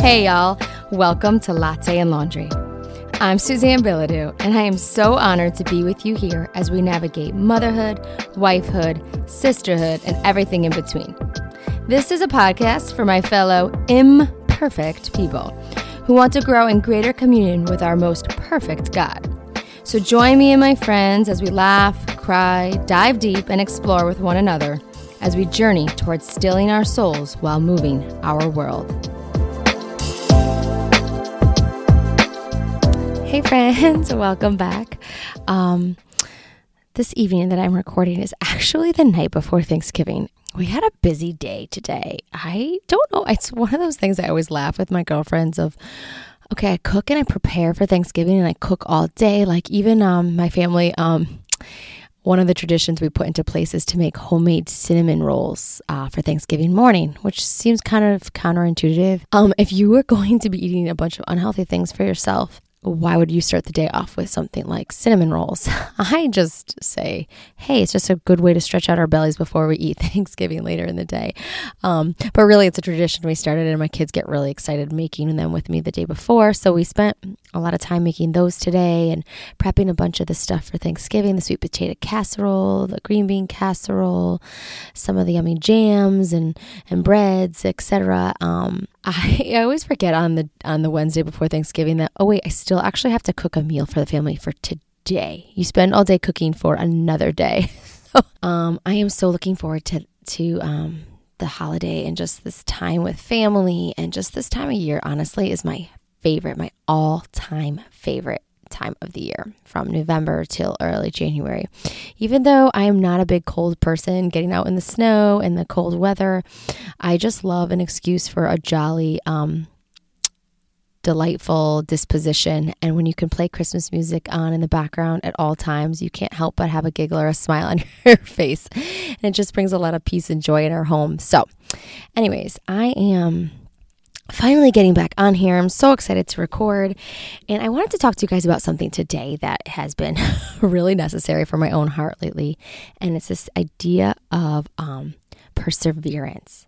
Hey, y'all. Welcome to Latte and Laundry. I'm Suzanne Bilodeau, and I am so honored to be with you here as we navigate motherhood, wifehood, sisterhood, and everything in between. This is a podcast for my fellow imperfect people who want to grow in greater communion with our most perfect God. So join me and my friends as we laugh, cry, dive deep, and explore with one another as we journey towards stilling our souls while moving our world. Hey, friends, welcome back. Um, this evening that I'm recording is actually the night before Thanksgiving. We had a busy day today. I don't know. It's one of those things I always laugh with my girlfriends of, okay, I cook and I prepare for Thanksgiving and I cook all day. Like even um, my family, um, one of the traditions we put into place is to make homemade cinnamon rolls uh, for Thanksgiving morning, which seems kind of counterintuitive. Um, if you were going to be eating a bunch of unhealthy things for yourself, why would you start the day off with something like cinnamon rolls? I just say, hey, it's just a good way to stretch out our bellies before we eat Thanksgiving later in the day. Um, but really, it's a tradition we started, and my kids get really excited making them with me the day before. So we spent a lot of time making those today and prepping a bunch of the stuff for Thanksgiving the sweet potato casserole, the green bean casserole, some of the yummy jams and, and breads, etc. I, always forget on the on the Wednesday before Thanksgiving that oh wait I still actually have to cook a meal for the family for today. You spend all day cooking for another day. um, I am so looking forward to to um, the holiday and just this time with family and just this time of year. Honestly, is my favorite, my all time favorite time of the year from November till early January. Even though I am not a big cold person, getting out in the snow and the cold weather, I just love an excuse for a jolly, um, delightful disposition. And when you can play Christmas music on in the background at all times, you can't help but have a giggle or a smile on your face. And it just brings a lot of peace and joy in our home. So, anyways, I am finally getting back on here. I'm so excited to record. And I wanted to talk to you guys about something today that has been really necessary for my own heart lately. And it's this idea of um, perseverance.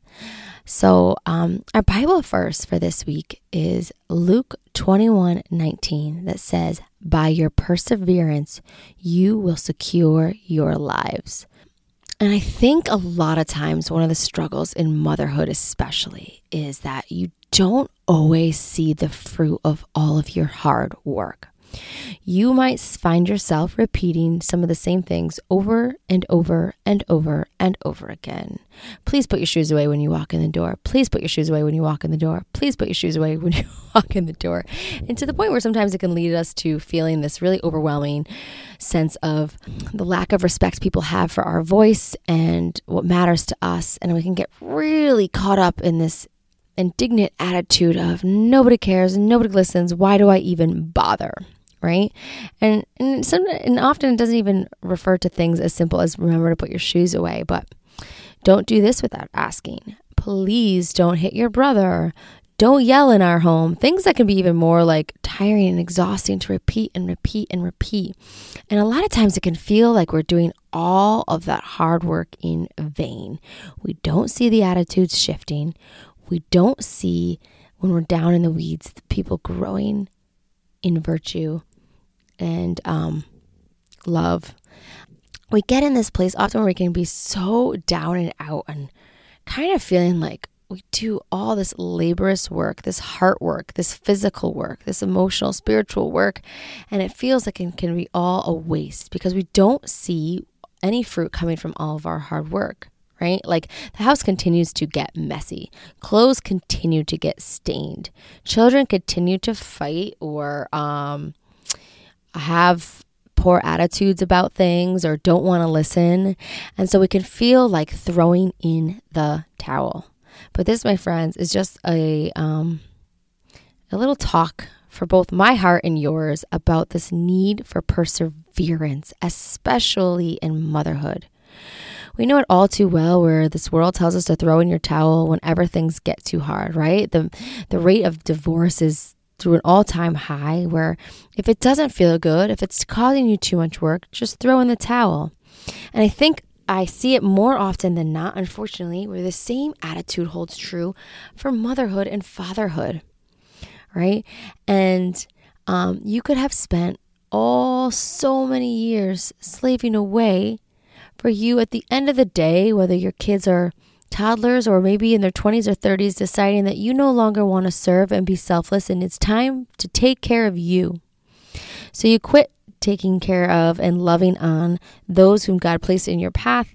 So, um, our Bible verse for this week is Luke 21 19, that says, By your perseverance, you will secure your lives. And I think a lot of times, one of the struggles in motherhood, especially, is that you don't always see the fruit of all of your hard work. You might find yourself repeating some of the same things over and over and over and over again. Please put your shoes away when you walk in the door. Please put your shoes away when you walk in the door. Please put your shoes away when you walk in the door. And to the point where sometimes it can lead us to feeling this really overwhelming sense of the lack of respect people have for our voice and what matters to us. And we can get really caught up in this indignant attitude of nobody cares, nobody listens, why do I even bother? Right? And and some and often it doesn't even refer to things as simple as remember to put your shoes away, but don't do this without asking. Please don't hit your brother. Don't yell in our home. Things that can be even more like tiring and exhausting to repeat and repeat and repeat. And a lot of times it can feel like we're doing all of that hard work in vain. We don't see the attitudes shifting we don't see when we're down in the weeds the people growing in virtue and um, love. We get in this place often where we can be so down and out and kind of feeling like we do all this laborious work, this heart work, this physical work, this emotional, spiritual work, and it feels like it can be all a waste because we don't see any fruit coming from all of our hard work right? Like the house continues to get messy, clothes continue to get stained, children continue to fight or um, have poor attitudes about things or don't want to listen. And so we can feel like throwing in the towel. But this, my friends, is just a um, a little talk for both my heart and yours about this need for perseverance, especially in motherhood. We know it all too well where this world tells us to throw in your towel whenever things get too hard, right? The the rate of divorce is through an all-time high where if it doesn't feel good, if it's causing you too much work, just throw in the towel. And I think I see it more often than not, unfortunately, where the same attitude holds true for motherhood and fatherhood. right? And um, you could have spent all so many years slaving away for you at the end of the day, whether your kids are toddlers or maybe in their 20s or 30s, deciding that you no longer want to serve and be selfless and it's time to take care of you. So you quit taking care of and loving on those whom God placed in your path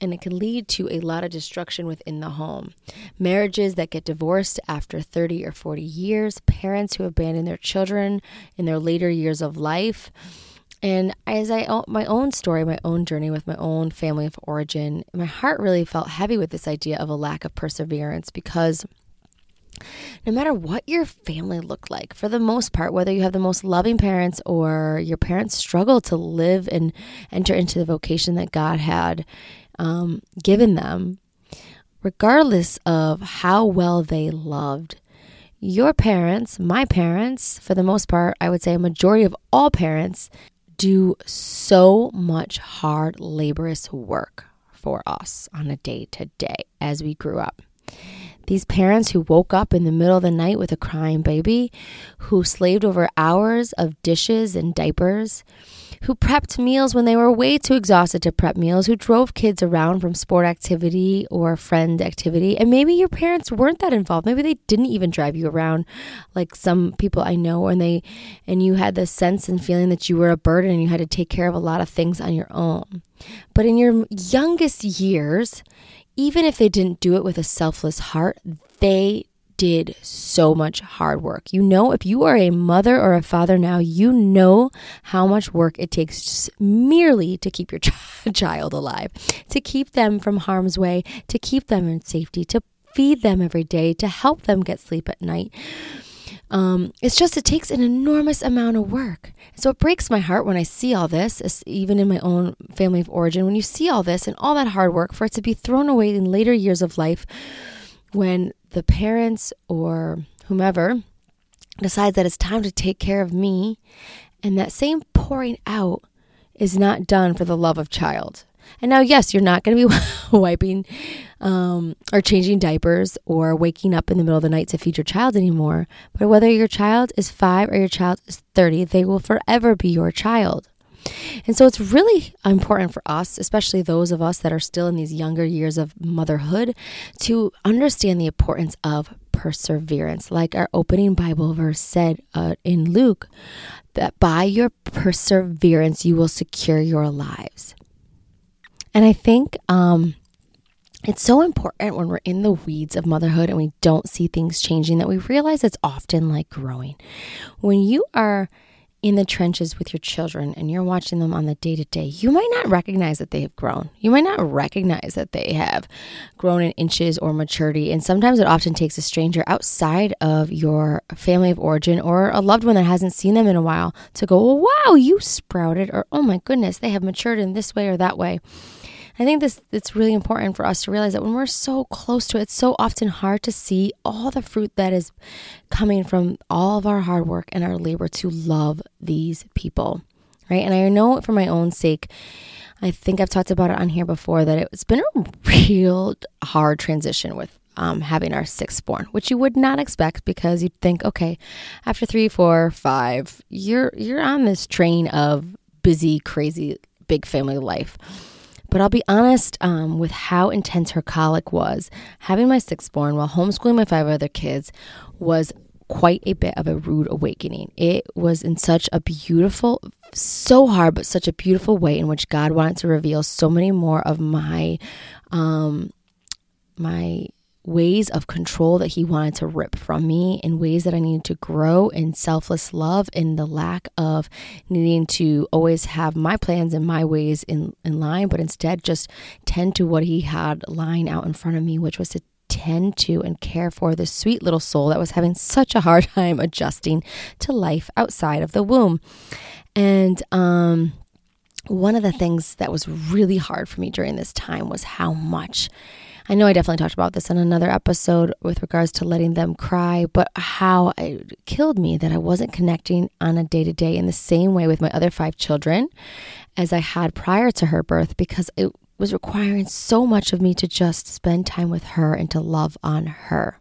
and it can lead to a lot of destruction within the home. Marriages that get divorced after 30 or 40 years, parents who abandon their children in their later years of life. And as I my own story, my own journey with my own family of origin, my heart really felt heavy with this idea of a lack of perseverance because no matter what your family looked like, for the most part, whether you have the most loving parents or your parents struggle to live and enter into the vocation that God had um, given them, regardless of how well they loved. Your parents, my parents, for the most part, I would say a majority of all parents do so much hard, laborious work for us on a day to day as we grew up. These parents who woke up in the middle of the night with a crying baby, who slaved over hours of dishes and diapers, who prepped meals when they were way too exhausted to prep meals, who drove kids around from sport activity or friend activity. And maybe your parents weren't that involved. Maybe they didn't even drive you around like some people I know and they and you had the sense and feeling that you were a burden and you had to take care of a lot of things on your own. But in your youngest years, even if they didn't do it with a selfless heart, they did so much hard work. You know, if you are a mother or a father now, you know how much work it takes merely to keep your child alive, to keep them from harm's way, to keep them in safety, to feed them every day, to help them get sleep at night. Um, it's just, it takes an enormous amount of work. So it breaks my heart when I see all this, even in my own family of origin, when you see all this and all that hard work for it to be thrown away in later years of life when the parents or whomever decides that it's time to take care of me and that same pouring out is not done for the love of child. And now, yes, you're not going to be wiping um, or changing diapers or waking up in the middle of the night to feed your child anymore. But whether your child is five or your child is 30, they will forever be your child. And so it's really important for us, especially those of us that are still in these younger years of motherhood, to understand the importance of perseverance. Like our opening Bible verse said uh, in Luke, that by your perseverance you will secure your lives. And I think um, it's so important when we're in the weeds of motherhood and we don't see things changing that we realize it's often like growing. When you are in the trenches with your children and you're watching them on the day to day, you might not recognize that they have grown. You might not recognize that they have grown in inches or maturity. And sometimes it often takes a stranger outside of your family of origin or a loved one that hasn't seen them in a while to go, wow, you sprouted, or oh my goodness, they have matured in this way or that way. I think this it's really important for us to realize that when we're so close to it, it's so often hard to see all the fruit that is coming from all of our hard work and our labor to love these people. Right? And I know for my own sake, I think I've talked about it on here before that it's been a real hard transition with um, having our sixth born, which you would not expect because you'd think, okay, after three, four, five, you're you're on this train of busy, crazy, big family life. But I'll be honest um, with how intense her colic was. Having my sixth born while homeschooling my five other kids was quite a bit of a rude awakening. It was in such a beautiful, so hard, but such a beautiful way in which God wanted to reveal so many more of my, um, my ways of control that he wanted to rip from me in ways that I needed to grow in selfless love in the lack of needing to always have my plans and my ways in, in line, but instead just tend to what he had lying out in front of me, which was to tend to and care for this sweet little soul that was having such a hard time adjusting to life outside of the womb. And um one of the things that was really hard for me during this time was how much I know I definitely talked about this in another episode with regards to letting them cry, but how it killed me that I wasn't connecting on a day to day in the same way with my other five children as I had prior to her birth because it was requiring so much of me to just spend time with her and to love on her.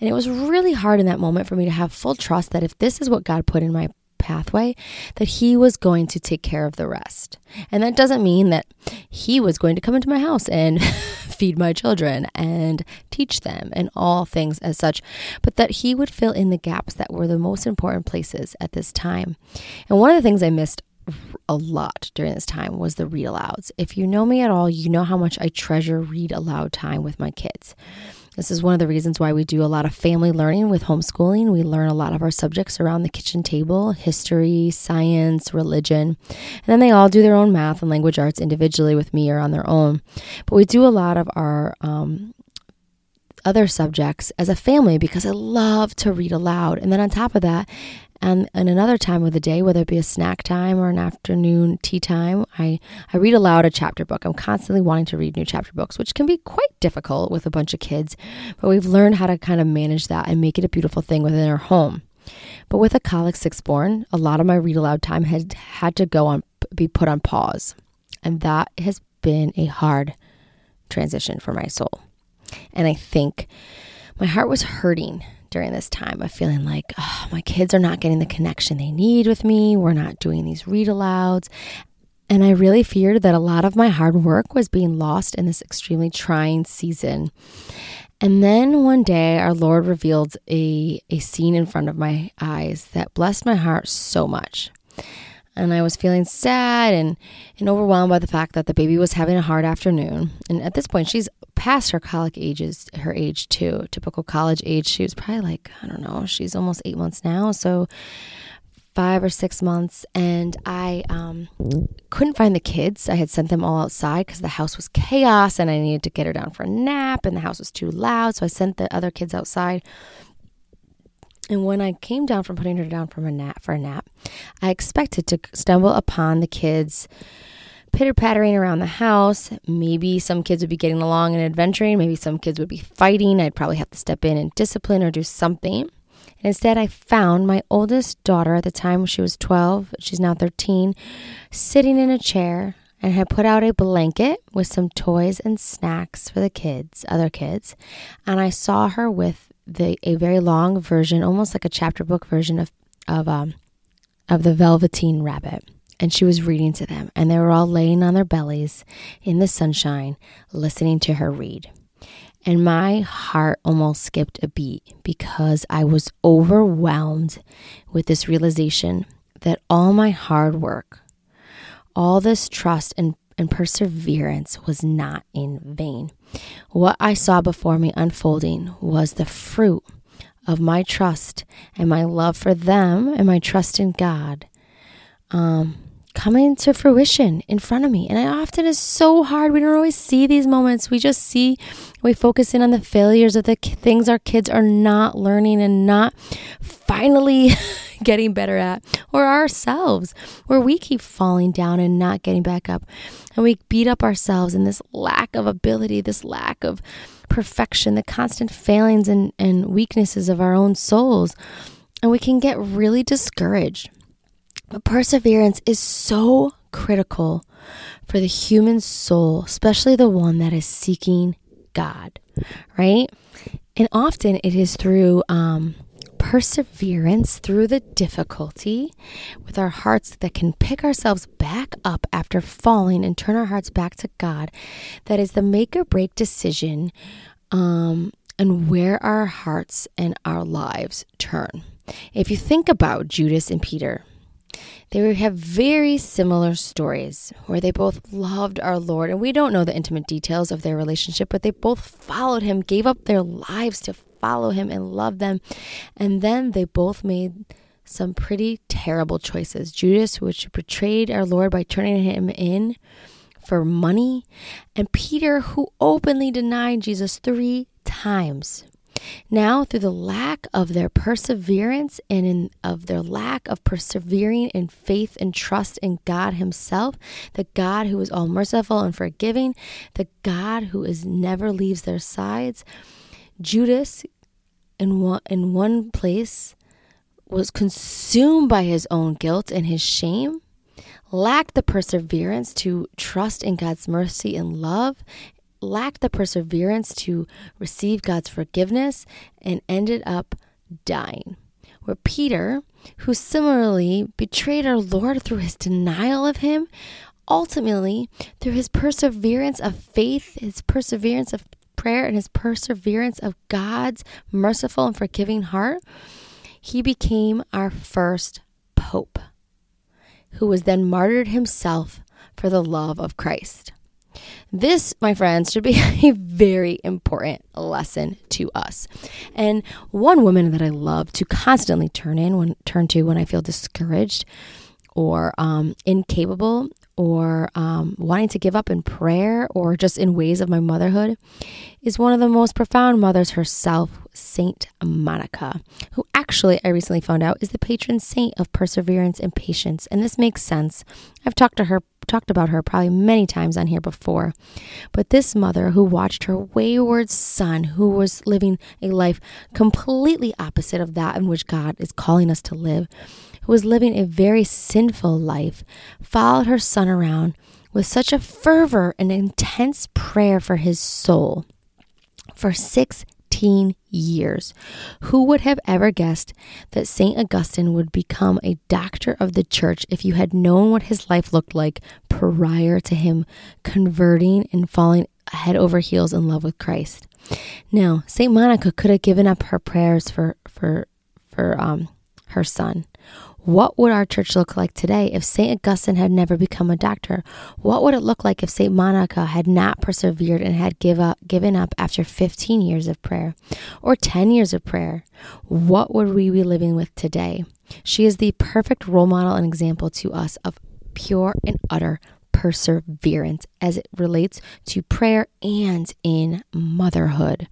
And it was really hard in that moment for me to have full trust that if this is what God put in my pathway, that He was going to take care of the rest. And that doesn't mean that He was going to come into my house and feed my children and teach them and all things as such, but that He would fill in the gaps that were the most important places at this time. And one of the things I missed a lot during this time was the read alouds. If you know me at all, you know how much I treasure read aloud time with my kids. This is one of the reasons why we do a lot of family learning with homeschooling. We learn a lot of our subjects around the kitchen table history, science, religion. And then they all do their own math and language arts individually with me or on their own. But we do a lot of our um, other subjects as a family because I love to read aloud. And then on top of that, and in another time of the day, whether it be a snack time or an afternoon tea time, I, I read aloud a chapter book. I'm constantly wanting to read new chapter books, which can be quite difficult with a bunch of kids, but we've learned how to kind of manage that and make it a beautiful thing within our home. But with a colic sixth-born, a lot of my read aloud time had had to go on be put on pause. And that has been a hard transition for my soul. And I think my heart was hurting during this time of feeling like oh, my kids are not getting the connection they need with me. We're not doing these read alouds. And I really feared that a lot of my hard work was being lost in this extremely trying season. And then one day, our Lord revealed a, a scene in front of my eyes that blessed my heart so much and I was feeling sad and, and overwhelmed by the fact that the baby was having a hard afternoon. And at this point, she's past her colic ages, her age too, typical colic age. She was probably like, I don't know, she's almost eight months now. So five or six months. And I um, couldn't find the kids. I had sent them all outside because the house was chaos and I needed to get her down for a nap and the house was too loud. So I sent the other kids outside. And when I came down from putting her down from a nap for a nap, I expected to stumble upon the kids pitter pattering around the house. Maybe some kids would be getting along and adventuring. Maybe some kids would be fighting. I'd probably have to step in and discipline or do something. And instead, I found my oldest daughter at the time, she was 12, she's now 13, sitting in a chair and had put out a blanket with some toys and snacks for the kids, other kids. And I saw her with the a very long version, almost like a chapter book version of of um of the Velveteen Rabbit. And she was reading to them, and they were all laying on their bellies in the sunshine, listening to her read. And my heart almost skipped a beat because I was overwhelmed with this realization that all my hard work, all this trust and and perseverance was not in vain. What I saw before me unfolding was the fruit of my trust and my love for them and my trust in God um, coming to fruition in front of me. And it often is so hard. We don't always see these moments. We just see, we focus in on the failures of the things our kids are not learning and not finally getting better at, or ourselves, where we keep falling down and not getting back up. And we beat up ourselves in this lack of ability, this lack of perfection, the constant failings and, and weaknesses of our own souls. And we can get really discouraged. But perseverance is so critical for the human soul, especially the one that is seeking God, right? And often it is through um, perseverance through the difficulty with our hearts that can pick ourselves back up after falling and turn our hearts back to God that is the make or break decision um, and where our hearts and our lives turn. If you think about Judas and Peter, they have very similar stories where they both loved our Lord. And we don't know the intimate details of their relationship, but they both followed him, gave up their lives to follow him and love them. And then they both made some pretty terrible choices. Judas, which betrayed our Lord by turning him in for money, and Peter, who openly denied Jesus three times. Now, through the lack of their perseverance and in, of their lack of persevering in faith and trust in God Himself, the God who is all merciful and forgiving, the God who is never leaves their sides, Judas, in one, in one place, was consumed by his own guilt and his shame, lacked the perseverance to trust in God's mercy and love, lacked the perseverance to receive God's forgiveness and ended up dying. Where Peter, who similarly betrayed our Lord through his denial of him, ultimately, through his perseverance of faith, his perseverance of prayer, and his perseverance of God's merciful and forgiving heart, he became our first pope, who was then martyred himself for the love of Christ. This, my friends, should be a very important lesson to us. And one woman that I love to constantly turn in when turn to when I feel discouraged or um, incapable or um, wanting to give up in prayer or just in ways of my motherhood is one of the most profound mothers herself, Saint Monica, who actually I recently found out is the patron saint of perseverance and patience. And this makes sense. I've talked to her talked about her probably many times on here before. But this mother who watched her wayward son, who was living a life completely opposite of that in which God is calling us to live, who was living a very sinful life, followed her son around with such a fervor and intense prayer for his soul. For 16 years. Who would have ever guessed that St. Augustine would become a doctor of the church if you had known what his life looked like prior to him converting and falling head over heels in love with Christ? Now, St. Monica could have given up her prayers for for for um her son what would our church look like today if St. Augustine had never become a doctor? What would it look like if St. Monica had not persevered and had give up, given up after 15 years of prayer or 10 years of prayer? What would we be living with today? She is the perfect role model and example to us of pure and utter perseverance as it relates to prayer and in motherhood.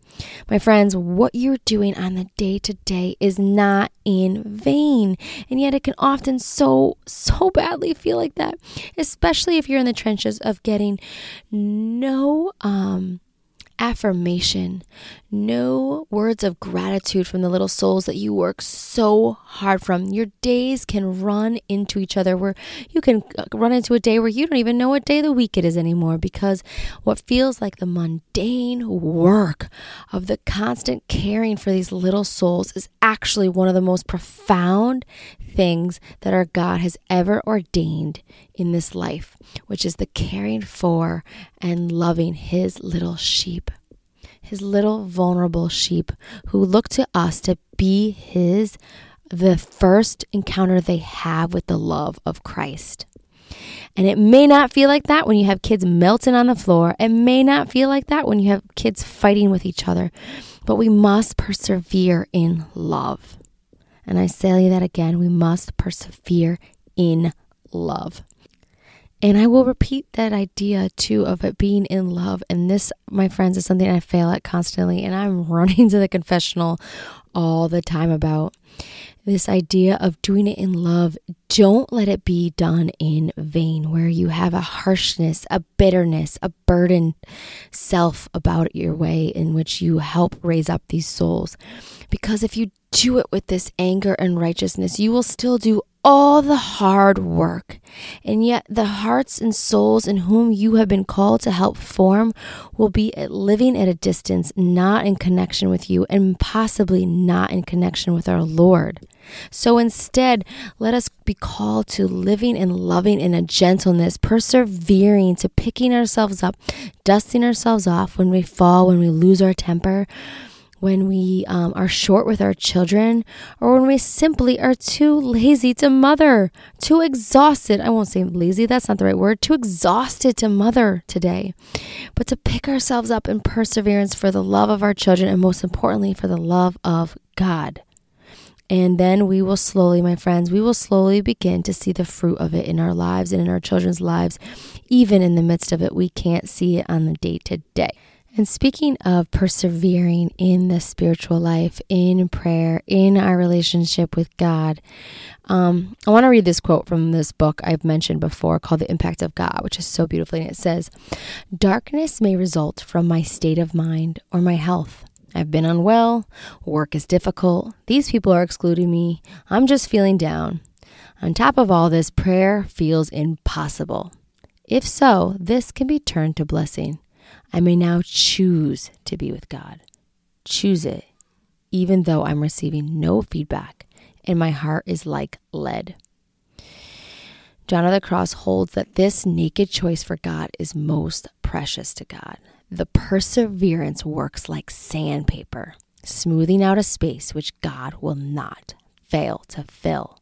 My friends, what you're doing on the day to day is not in vain, and yet it can often so, so badly feel like that, especially if you're in the trenches of getting no, um, affirmation, no words of gratitude from the little souls that you work so hard from. Your days can run into each other where you can uh, run into a day where you don't even know what day of the week it is anymore because what feels like the mundane work of the constant caring for these little souls is actually one of the most profound things that our God has ever ordained in this life, which is the caring for and loving his little sheep his little vulnerable sheep who look to us to be his the first encounter they have with the love of Christ. And it may not feel like that when you have kids melting on the floor. It may not feel like that when you have kids fighting with each other. But we must persevere in love. And I say that again we must persevere in love. And I will repeat that idea too of it being in love. And this, my friends, is something I fail at constantly. And I'm running to the confessional all the time about this idea of doing it in love. Don't let it be done in vain, where you have a harshness, a bitterness, a burden self about your way in which you help raise up these souls. Because if you do it with this anger and righteousness, you will still do all the hard work, and yet the hearts and souls in whom you have been called to help form will be living at a distance, not in connection with you, and possibly not in connection with our Lord. So instead, let us be called to living and loving in a gentleness, persevering to picking ourselves up, dusting ourselves off when we fall, when we lose our temper when we um, are short with our children, or when we simply are too lazy to mother, too exhausted. I won't say lazy, that's not the right word, too exhausted to mother today. But to pick ourselves up in perseverance for the love of our children, and most importantly, for the love of God. And then we will slowly, my friends, we will slowly begin to see the fruit of it in our lives and in our children's lives. Even in the midst of it, we can't see it on the day to day. And speaking of persevering in the spiritual life, in prayer, in our relationship with God, um, I want to read this quote from this book I've mentioned before called The Impact of God, which is so beautifully. And it says, Darkness may result from my state of mind or my health. I've been unwell, work is difficult, these people are excluding me, I'm just feeling down. On top of all this, prayer feels impossible. If so, this can be turned to blessing. I may now choose to be with God. Choose it, even though I'm receiving no feedback and my heart is like lead. John of the Cross holds that this naked choice for God is most precious to God. The perseverance works like sandpaper, smoothing out a space which God will not fail to fill.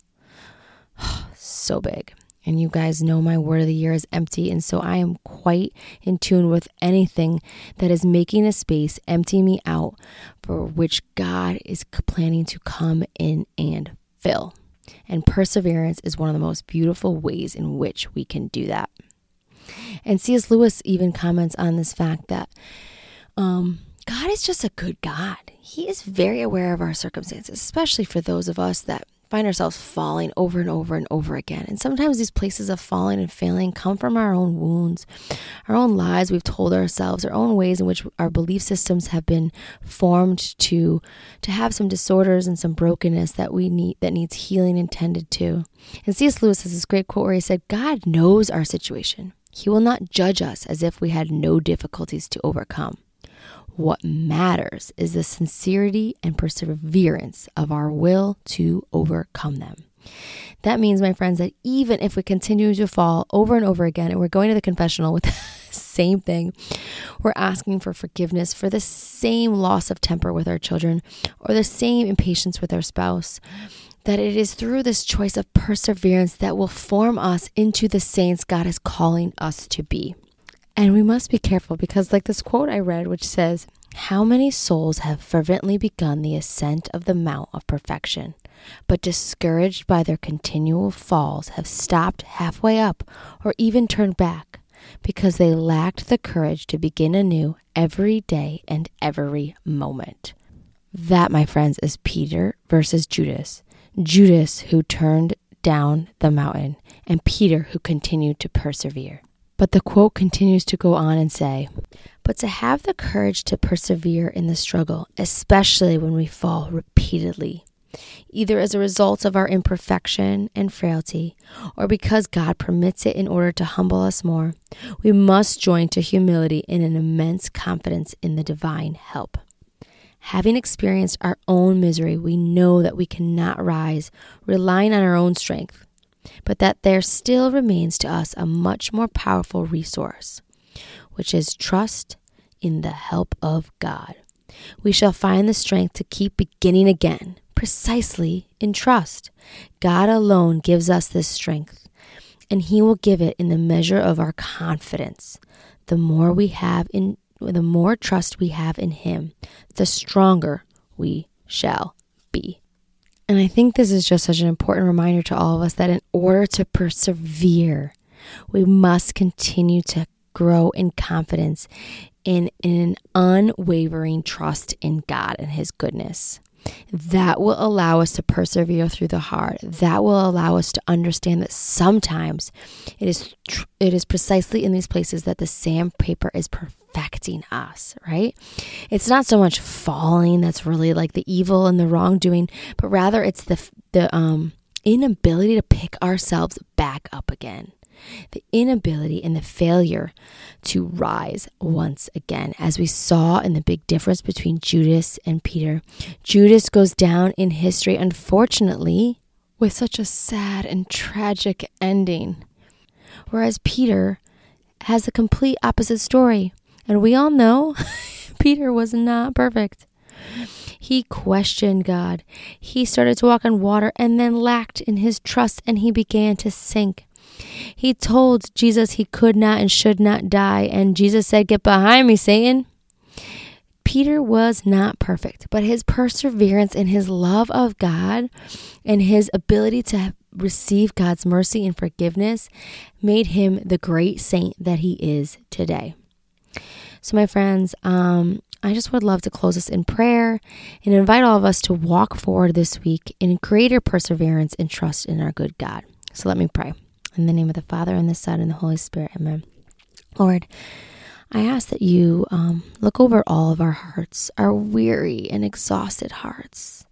so big. And you guys know my word of the year is empty. And so I am quite in tune with anything that is making a space empty me out for which God is planning to come in and fill. And perseverance is one of the most beautiful ways in which we can do that. And C.S. Lewis even comments on this fact that um, God is just a good God. He is very aware of our circumstances, especially for those of us that find ourselves falling over and over and over again. And sometimes these places of falling and failing come from our own wounds, our own lies we've told ourselves, our own ways in which our belief systems have been formed to to have some disorders and some brokenness that we need that needs healing intended to. And C.S. Lewis has this great quote where he said, God knows our situation. He will not judge us as if we had no difficulties to overcome. What matters is the sincerity and perseverance of our will to overcome them. That means, my friends, that even if we continue to fall over and over again, and we're going to the confessional with the same thing, we're asking for forgiveness for the same loss of temper with our children or the same impatience with our spouse, that it is through this choice of perseverance that will form us into the saints God is calling us to be. And we must be careful because, like this quote I read, which says, How many souls have fervently begun the ascent of the mount of perfection, but discouraged by their continual falls have stopped halfway up or even turned back because they lacked the courage to begin anew every day and every moment. That, my friends, is Peter versus Judas. Judas, who turned down the mountain, and Peter, who continued to persevere. But the quote continues to go on and say, But to have the courage to persevere in the struggle, especially when we fall repeatedly, either as a result of our imperfection and frailty, or because God permits it in order to humble us more, we must join to humility in an immense confidence in the divine help. Having experienced our own misery, we know that we cannot rise relying on our own strength but that there still remains to us a much more powerful resource, which is trust in the help of God. We shall find the strength to keep beginning again, precisely in trust. God alone gives us this strength, and He will give it in the measure of our confidence. The more we have in the more trust we have in Him, the stronger we shall be. And I think this is just such an important reminder to all of us that in order to persevere, we must continue to grow in confidence in, in an unwavering trust in God and His goodness. That will allow us to persevere through the hard. That will allow us to understand that sometimes it is tr- it is precisely in these places that the sandpaper is perfecting us, right? It's not so much falling that's really like the evil and the wrongdoing, but rather it's the the um inability to pick ourselves back up again the inability and the failure to rise once again. As we saw in the big difference between Judas and Peter, Judas goes down in history, unfortunately, with such a sad and tragic ending. Whereas Peter has a complete opposite story. And we all know Peter was not perfect. He questioned God. He started to walk on water and then lacked in his trust and he began to sink. He told Jesus he could not and should not die, and Jesus said, Get behind me, Satan. Peter was not perfect, but his perseverance and his love of God and his ability to receive God's mercy and forgiveness made him the great saint that he is today. So, my friends, um, I just would love to close us in prayer and invite all of us to walk forward this week in greater perseverance and trust in our good God. So, let me pray. In the name of the Father, and the Son, and the Holy Spirit. Amen. Lord, I ask that you um, look over all of our hearts, our weary and exhausted hearts.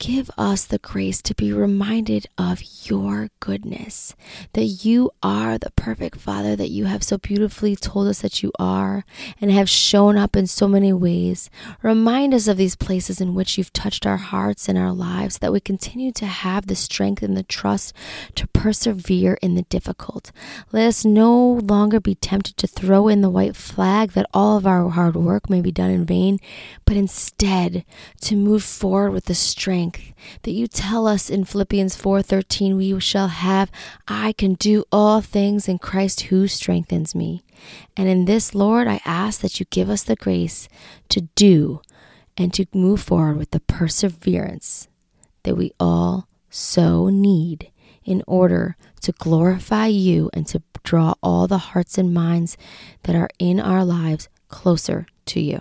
Give us the grace to be reminded of your goodness, that you are the perfect Father that you have so beautifully told us that you are and have shown up in so many ways. Remind us of these places in which you've touched our hearts and our lives, that we continue to have the strength and the trust to persevere in the difficult. Let us no longer be tempted to throw in the white flag that all of our hard work may be done in vain, but instead to move forward with the strength that you tell us in Philippians 4:13 we shall have I can do all things in Christ who strengthens me. And in this, Lord, I ask that you give us the grace to do and to move forward with the perseverance that we all so need in order to glorify you and to draw all the hearts and minds that are in our lives closer to you.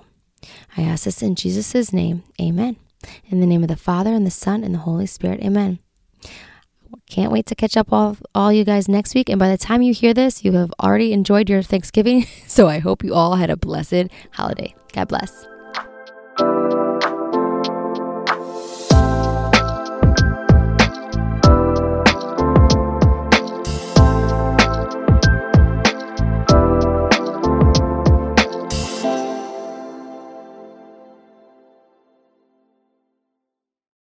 I ask this in Jesus' name. Amen. In the name of the Father, and the Son, and the Holy Spirit. Amen. Can't wait to catch up all, all you guys next week. And by the time you hear this, you have already enjoyed your Thanksgiving. So I hope you all had a blessed holiday. God bless.